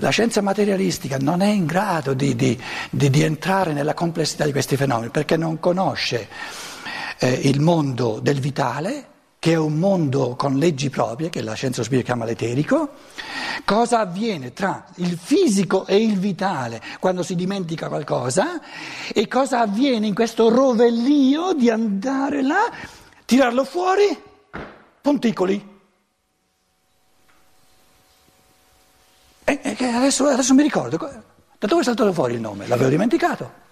La scienza materialistica non è in grado di, di, di, di entrare nella complessità di questi fenomeni perché non conosce eh, il mondo del vitale, che è un mondo con leggi proprie, che la scienza spirito chiama l'eterico. Cosa avviene tra il fisico e il vitale quando si dimentica qualcosa e cosa avviene in questo rovellio di andare là, tirarlo fuori, punticoli. E, e adesso, adesso mi ricordo, da dove è saltato fuori il nome? L'avevo dimenticato.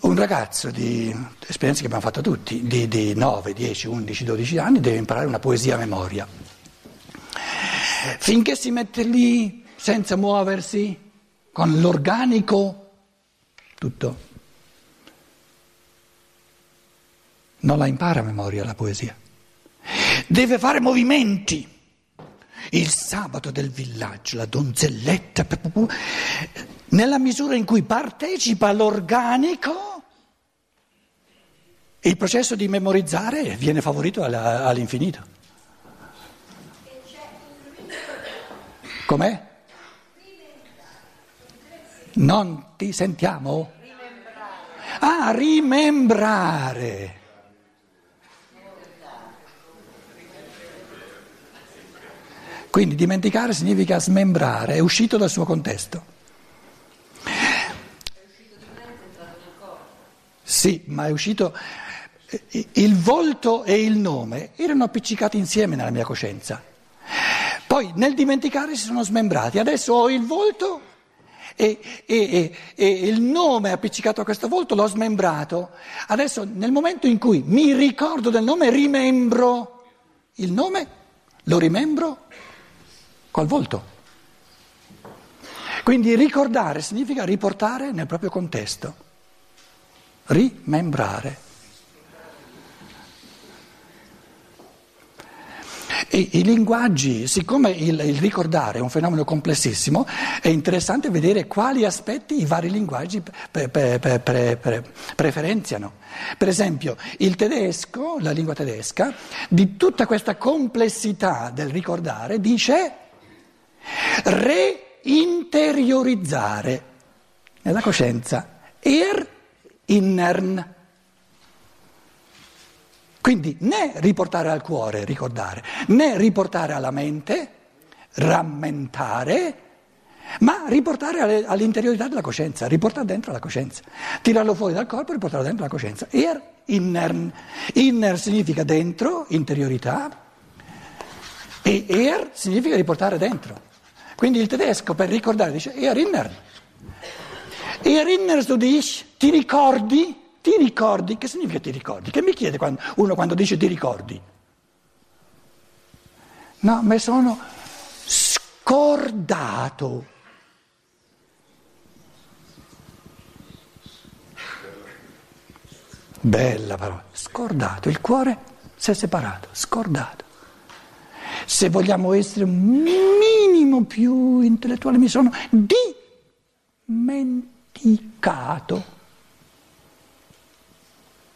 Un ragazzo di esperienze che abbiamo fatto tutti, di, di 9, 10, 11, 12 anni, deve imparare una poesia a memoria. Finché si mette lì senza muoversi, con l'organico, tutto. Non la impara a memoria la poesia. Deve fare movimenti. Il sabato del villaggio, la donzelletta, nella misura in cui partecipa all'organico, il processo di memorizzare viene favorito all'infinito. Com'è? Non ti sentiamo? Ah, rimembrare. Quindi dimenticare significa smembrare, è uscito dal suo contesto. Sì, ma è uscito. Il volto e il nome erano appiccicati insieme nella mia coscienza. Poi nel dimenticare si sono smembrati. Adesso ho il volto e, e, e, e, il nome appiccicato a questo volto l'ho smembrato. Adesso nel momento in cui mi ricordo del nome rimembro il nome, lo rimembro col volto. Quindi ricordare significa riportare nel proprio contesto rimembrare. E i linguaggi, siccome il, il, ricordare è un fenomeno complessissimo, è interessante vedere quali aspetti i vari linguaggi pre, pre, pre, preferenziano. Per esempio, il tedesco, la lingua tedesca, di tutta questa complessità del ricordare, dice reinteriorizzare nella coscienza. Er innern. Quindi né riportare al cuore, ricordare, né riportare alla mente, rammentare, ma riportare all'interiorità della coscienza, riportare dentro la coscienza, tirarlo fuori dal corpo e riportarlo dentro la coscienza. Er innern. Inner significa dentro, interiorità, e er significa riportare dentro. Quindi il tedesco per ricordare dice er innern. Erinnerst du dich? Ti ricordi? Ti ricordi? Che significa ti ricordi? Che mi chiede quando, uno quando dice ti ricordi? No, mi sono scordato. Bella parola, scordato, il cuore si è separato, scordato. Se vogliamo essere un minimo più intellettuali, mi sono dimenticato dimenticato.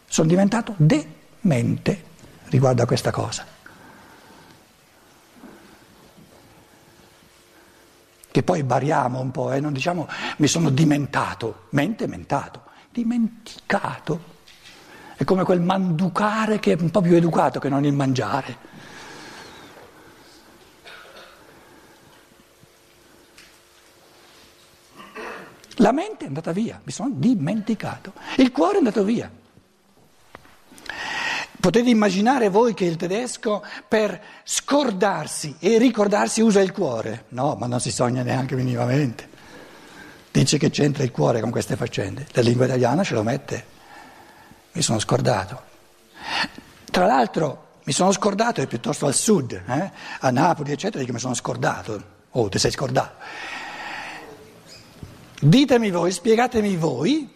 Sono diventato demente riguardo a questa cosa. Che poi bariamo un po', eh? non diciamo mi sono dimentato, mente mentato, dimenticato. È come quel manducare che è un po' più educato che non il mangiare. La mente è andata via, mi sono dimenticato. Il cuore è andato via. Potete immaginare voi che il tedesco per scordarsi e ricordarsi usa il cuore? No, ma non si sogna neanche minimamente. Dice che c'entra il cuore con queste faccende. La lingua italiana ce lo mette. Mi sono scordato. Tra l'altro mi sono scordato, è piuttosto al sud, eh? a Napoli, eccetera, che mi sono scordato. Oh, ti sei scordato. Ditemi voi, spiegatemi voi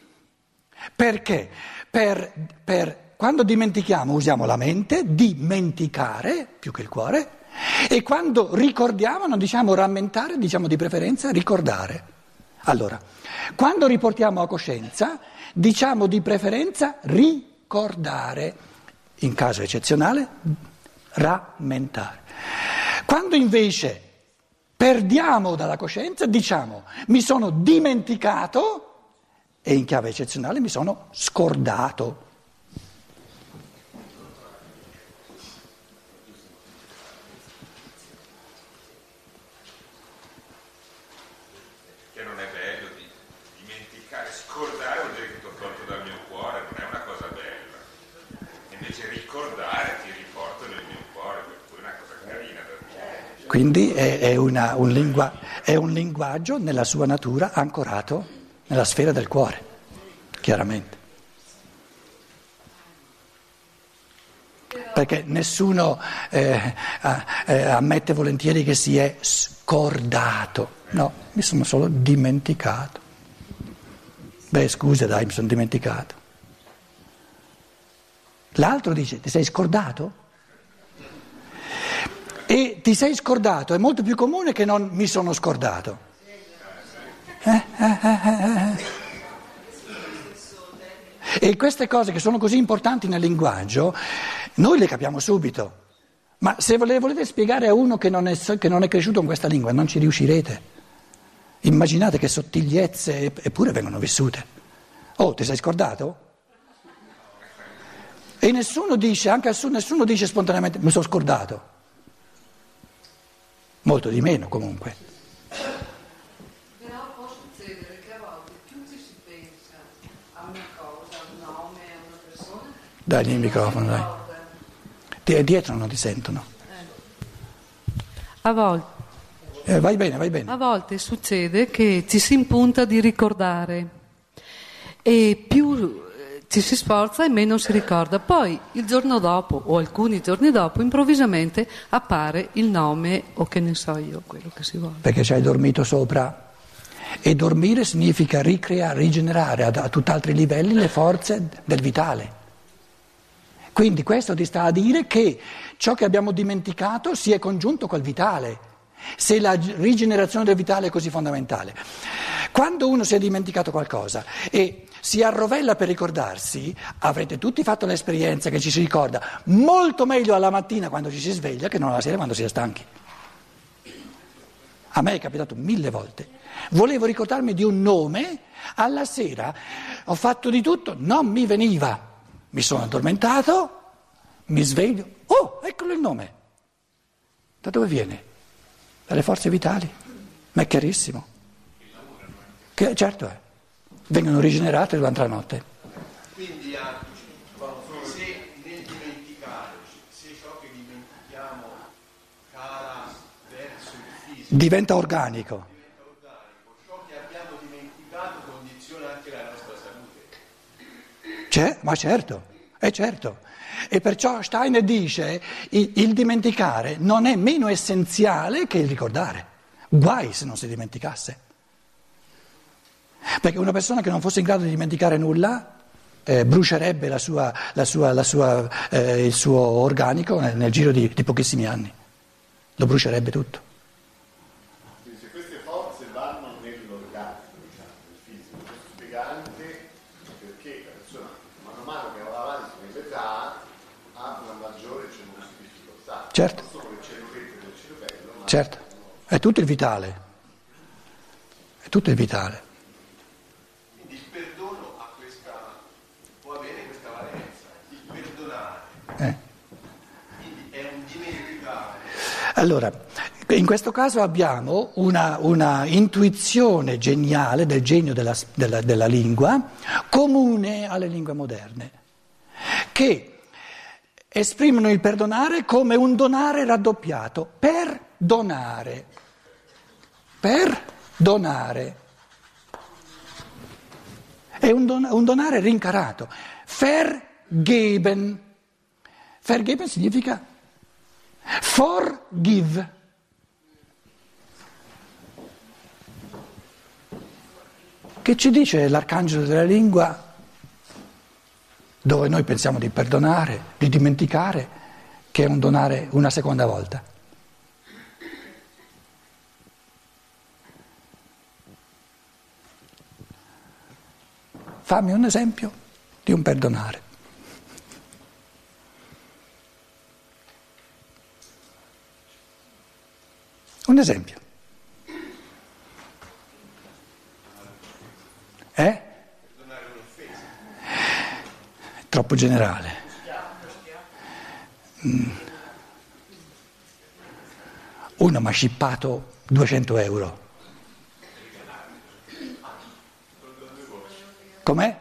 perché per, per, quando dimentichiamo usiamo la mente, dimenticare più che il cuore, e quando ricordiamo non diciamo rammentare, diciamo di preferenza ricordare. Allora, quando riportiamo a coscienza, diciamo di preferenza ricordare, in caso eccezionale, rammentare. Quando invece perdiamo dalla coscienza, diciamo mi sono dimenticato e in chiave eccezionale mi sono scordato. Quindi è, è, una, un lingua, è, un linguaggio nella sua natura ancorato nella sfera del cuore, chiaramente. Perché nessuno eh, eh, ammette volentieri che si è scordato, no, mi sono solo dimenticato. Beh, scusa dai, mi sono dimenticato. L'altro dice, ti sei scordato? Ti sei scordato, è molto più comune che non mi sono scordato. Eh, eh, eh, e queste cose che sono così importanti nel linguaggio, noi le capiamo subito. Ma se le volete spiegare a uno che non, è, che non è cresciuto in questa lingua, non ci riuscirete. Immaginate che sottigliezze eppure vengono vissute. Oh, ti sei scordato? E nessuno dice, anche nessuno dice spontaneamente, mi sono scordato molto di meno comunque. Però può succedere che a volte più ci si pensa a una cosa, a un nome, a una persona. Dagli il microfono, dai. Di, dietro non ti sentono. Eh. A volte. Eh, vai bene, vai bene. A volte succede che ci si impunta di ricordare e più ci si sforza e meno si ricorda. Poi il giorno dopo o alcuni giorni dopo improvvisamente appare il nome o che ne so io, quello che si vuole. Perché ci hai dormito sopra. E dormire significa ricreare, rigenerare a, a tutt'altri livelli le forze del vitale. Quindi questo ti sta a dire che ciò che abbiamo dimenticato si è congiunto col vitale, se la rigenerazione del vitale è così fondamentale. Quando uno si è dimenticato qualcosa e si arrovella per ricordarsi, avrete tutti fatto l'esperienza che ci si ricorda molto meglio alla mattina quando ci si sveglia che non alla sera quando si è stanchi. A me è capitato mille volte. Volevo ricordarmi di un nome, alla sera ho fatto di tutto, non mi veniva. Mi sono addormentato, mi sveglio, oh, eccolo il nome. Da dove viene? Dalle forze vitali. Ma è chiarissimo. Che, certo è vengono rigenerate durante la notte. Quindi se nel dimenticare, se ciò che dimentichiamo cala verso il fisico, diventa organico. Diventa organico. Ciò che abbiamo dimenticato condiziona anche la nostra salute. C'è, ma certo, è certo. E perciò Steiner dice il, dimenticare non è meno essenziale che il ricordare. Guai se non si dimenticasse. Perché una persona che non fosse in grado di dimenticare nulla eh, brucerebbe la sua, la sua, la sua, eh, il suo organico nel, nel giro di, di, pochissimi anni. Lo brucerebbe tutto. Quindi se queste forze vanno nell'organico, diciamo, nel fisico, questo spiega anche perché la persona, mano a mano che va avanti nell'età, ha una maggiore diciamo, difficoltà. Certo. Non solo il. Certo, è tutto il vitale. È tutto il vitale. Allora, in questo caso abbiamo una, una intuizione geniale del genio della, della, della lingua, comune alle lingue moderne, che esprimono il perdonare come un donare raddoppiato, per donare, per donare. È un, don, un donare rincarato, vergeben. Vergeben significa Forgive. Che ci dice l'arcangelo della lingua dove noi pensiamo di perdonare, di dimenticare, che è un donare una seconda volta. Fammi un esempio di un perdonare. Un esempio. Troppo generale. Mm. Uno mi ha scippato 200 euro. Com'è?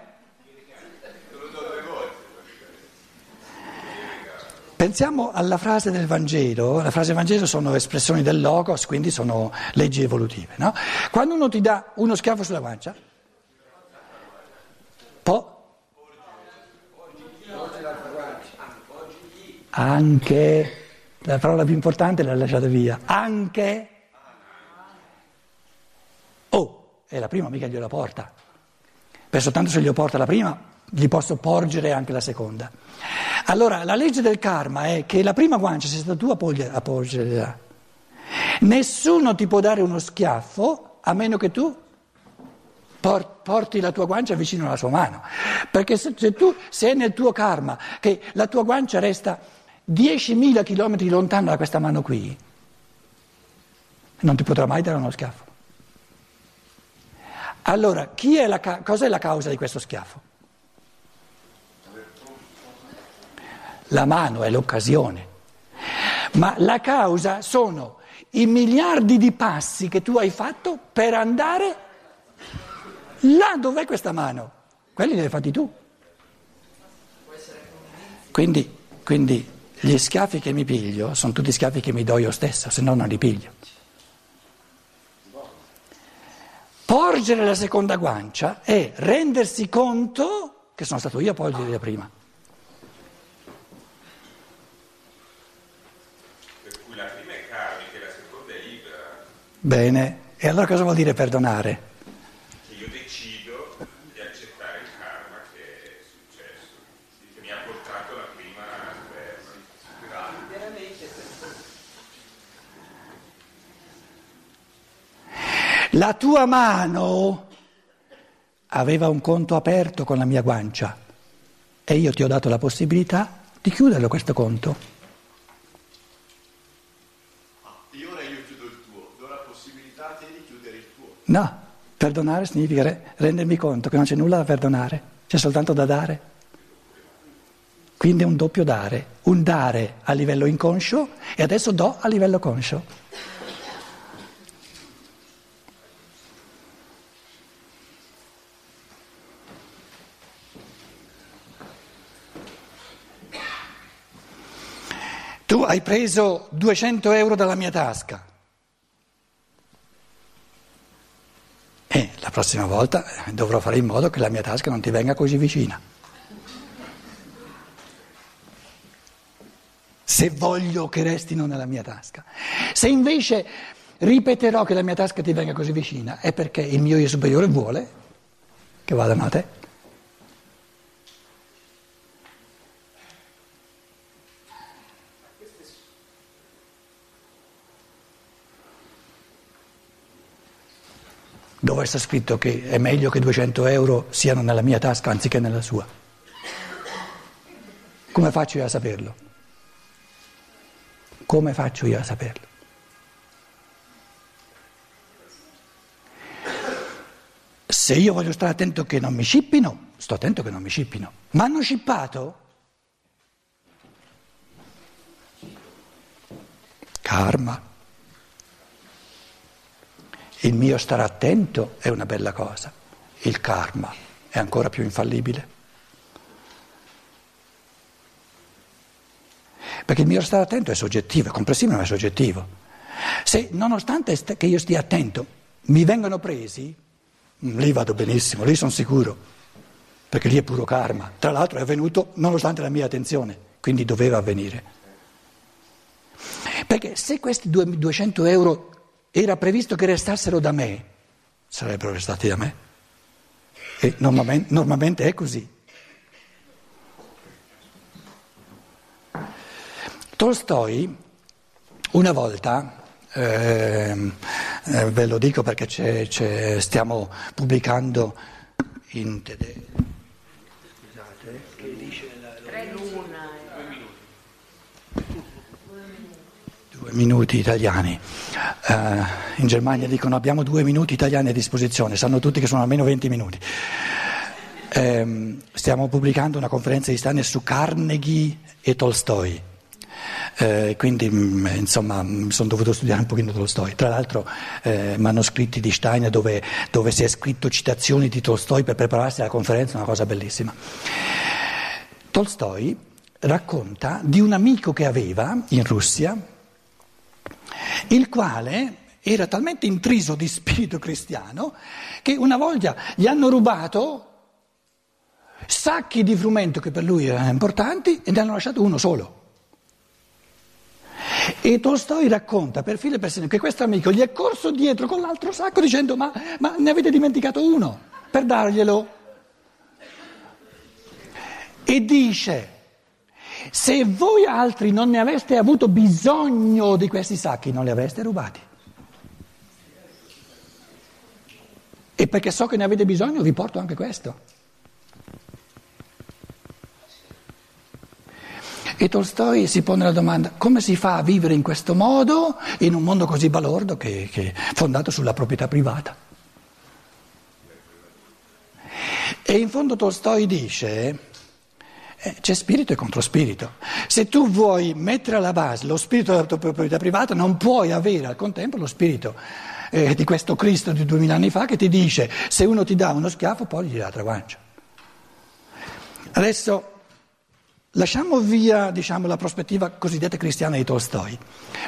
Pensiamo alla frase del Vangelo, la frase del Vangelo sono espressioni del logos, quindi sono leggi evolutive. No? Quando uno ti dà uno schiaffo sulla guancia, po- anche, la parola più importante l'ha lasciata via, anche, oh, è la prima, mica gliela porta, per soltanto se glielo porta la prima gli posso porgere anche la seconda. Allora, la legge del karma è che la prima guancia sei stata tu a porgerla. Nessuno ti può dare uno schiaffo a meno che tu porti la tua guancia vicino alla sua mano. Perché se, se tu sei nel tuo karma, che la tua guancia resta 10.000 chilometri lontano da questa mano qui, non ti potrà mai dare uno schiaffo. Allora, è la, cos'è la causa di questo schiaffo? La mano è l'occasione, ma la causa sono i miliardi di passi che tu hai fatto per andare là dov'è questa mano. Quelli li hai fatti tu. Quindi, quindi gli schiaffi che mi piglio sono tutti schiaffi che mi do io stesso, se no non li piglio. Porgere la seconda guancia è rendersi conto che sono stato io a porgerla prima. Bene, e allora cosa vuol dire perdonare? Che io decido di accettare il karma che è successo, che mi ha portato la prima sperma. La tua mano aveva un conto aperto con la mia guancia e io ti ho dato la possibilità di chiuderlo questo conto. No, perdonare significa rendermi conto che non c'è nulla da perdonare, c'è soltanto da dare. Quindi è un doppio dare, un dare a livello inconscio e adesso do a livello conscio. Tu hai preso 200 euro dalla mia tasca. E la prossima volta dovrò fare in modo che la mia tasca non ti venga così vicina. Se voglio che restino nella mia tasca. Se invece ripeterò che la mia tasca ti venga così vicina, è perché il mio io superiore vuole che vadano a te. Dove sta scritto che è meglio che 200 euro siano nella mia tasca anziché nella sua. Come faccio io a saperlo? Come faccio io a saperlo? Se io voglio stare attento che non mi scippino, sto attento che non mi scippino. Ma hanno scippato? Karma. Il mio stare attento è una bella cosa, il karma è ancora più infallibile. Perché il mio stare attento è soggettivo, è comprensivo ma è soggettivo. Se nonostante che io stia attento mi vengono presi, mm, lì vado benissimo, lì sono sicuro, perché lì è puro karma. Tra l'altro è avvenuto nonostante la mia attenzione, quindi doveva avvenire. Perché se questi 200 euro era previsto che restassero da me, sarebbero restati da me. E normalmente, normalmente è così. Tolstoi una volta, eh, eh, ve lo dico perché c'è, c'è, stiamo pubblicando in tedesco. Scusate, che dice la... Tre luna. Due minuti. Italiani. Eh, in Germania dicono abbiamo due minuti italiani a disposizione, sanno tutti che sono almeno 20 minuti. Eh, stiamo pubblicando una conferenza di Steiner su Carnegie e Tolstoi. Eh, quindi mh, insomma mi sono dovuto studiare un pochino Tolstoi. Tra l'altro eh, manoscritti di Steiner dove, dove si è scritto citazioni di Tolstoi per prepararsi alla conferenza, una cosa bellissima. Tolstoi racconta di un amico che aveva in Russia, il quale era talmente intriso di spirito cristiano che una volta gli hanno rubato sacchi di frumento che per lui erano importanti e ne hanno lasciato uno solo. E Tolstoi racconta per filo e per segno che questo amico gli è corso dietro con l'altro sacco dicendo ma, ma ne avete dimenticato uno per darglielo. E dice se voi altri non ne aveste avuto bisogno di questi sacchi non li avreste rubati. E perché so che ne avete bisogno vi porto anche questo. E Tolstoi si pone la domanda come si fa a vivere in questo modo in un mondo così balordo che, che fondato sulla proprietà privata. E in fondo Tolstoi dice c'è spirito e controspirito. Se tu vuoi mettere alla base lo spirito della tua proprietà privata non puoi avere al contempo lo spirito eh, di questo Cristo di duemila anni fa che ti dice se uno ti dà uno schiaffo poi gli dà la guancia. Adesso Lasciamo via diciamo, la prospettiva cosiddetta cristiana di Tolstoi.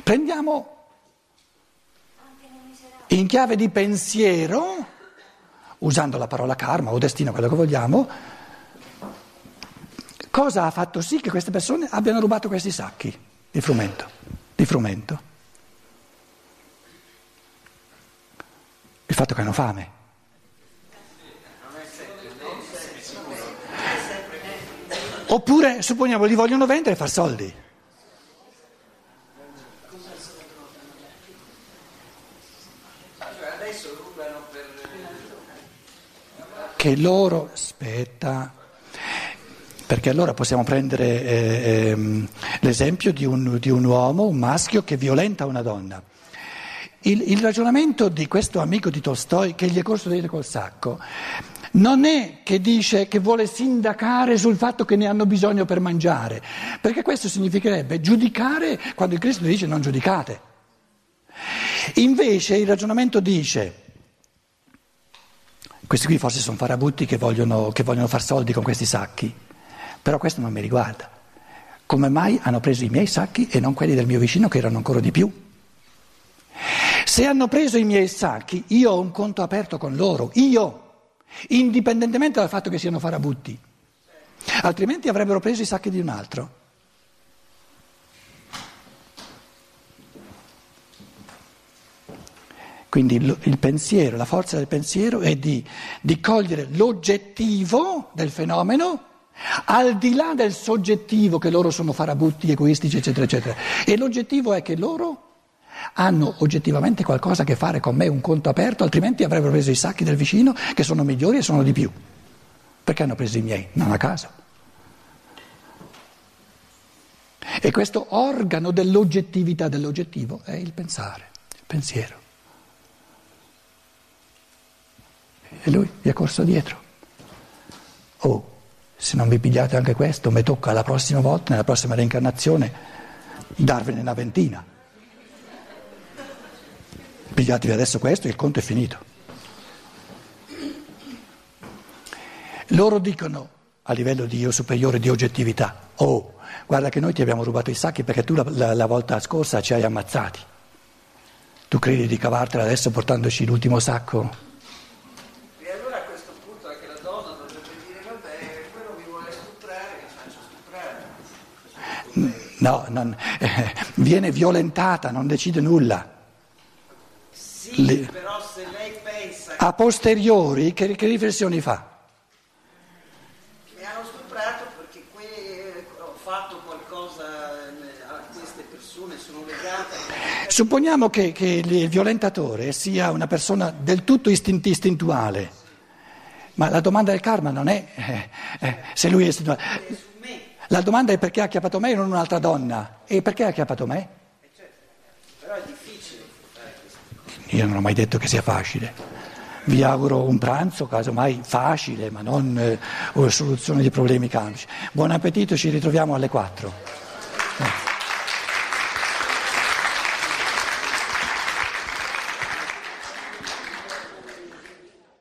Prendiamo in chiave di pensiero, usando la parola karma o destino, quello che vogliamo, cosa ha fatto sì che queste persone abbiano rubato questi sacchi di frumento. Di frumento. Il fatto che hanno fame. Oppure, supponiamo, li vogliono vendere e far soldi. Che loro, aspetta, perché allora possiamo prendere eh, ehm, l'esempio di un, di un, uomo, un maschio, che violenta una donna. Il, il ragionamento di questo amico di Tolstoi che gli è corso dietro col sacco non è che dice che vuole sindacare sul fatto che ne hanno bisogno per mangiare, perché questo significherebbe giudicare quando il Cristo dice non giudicate. Invece il ragionamento dice, questi qui forse sono farabutti che vogliono, che vogliono far soldi con questi sacchi, però questo non mi riguarda. Come mai hanno preso i miei sacchi e non quelli del mio vicino che erano ancora di più? Se hanno preso i miei sacchi, io ho un conto aperto con loro, io indipendentemente dal fatto che siano farabutti, altrimenti avrebbero preso i sacchi di un altro. Quindi il pensiero, la forza del pensiero è di, di cogliere l'oggettivo del fenomeno al di là del soggettivo che loro sono farabutti, egoistici, eccetera, eccetera. E l'oggettivo è che loro hanno oggettivamente qualcosa a che fare con me, un conto aperto, altrimenti avrebbero preso i sacchi del vicino che sono migliori e sono di più. Perché hanno preso i miei? Non a caso. E questo organo dell'oggettività dell'oggettivo è il pensare, il pensiero. E lui gli è corso dietro. Oh, se non vi pigliate anche questo, mi tocca la prossima volta, nella prossima reincarnazione, darvene una ventina pigliatevi adesso questo e il conto è finito. Loro dicono a livello di io superiore di oggettività, oh, guarda che noi ti abbiamo rubato i sacchi perché tu la, la, la volta scorsa ci hai ammazzati. Tu credi di cavartela adesso portandoci l'ultimo sacco? E allora a questo punto anche la donna dovrebbe dire, vabbè, quello mi vuole stuprare, mi faccio stuprare. No, non, eh, viene violentata, non decide nulla. Sì, le... però se lei pensa... A posteriori, che, che riflessioni fa? Mi hanno stuprato perché que... ho fatto qualcosa a queste persone, sono legate... Supponiamo che, che il violentatore sia una persona del tutto istinti, istintuale, ma la domanda del karma non è eh, eh, se lui è istintuale. La domanda è perché ha acchiappato me e non un'altra donna. E perché ha acchiappato me? Io non ho mai detto che sia facile. Vi auguro un pranzo, casomai facile, ma non eh, soluzione di problemi cambici. Buon appetito, ci ritroviamo alle 4. Grazie.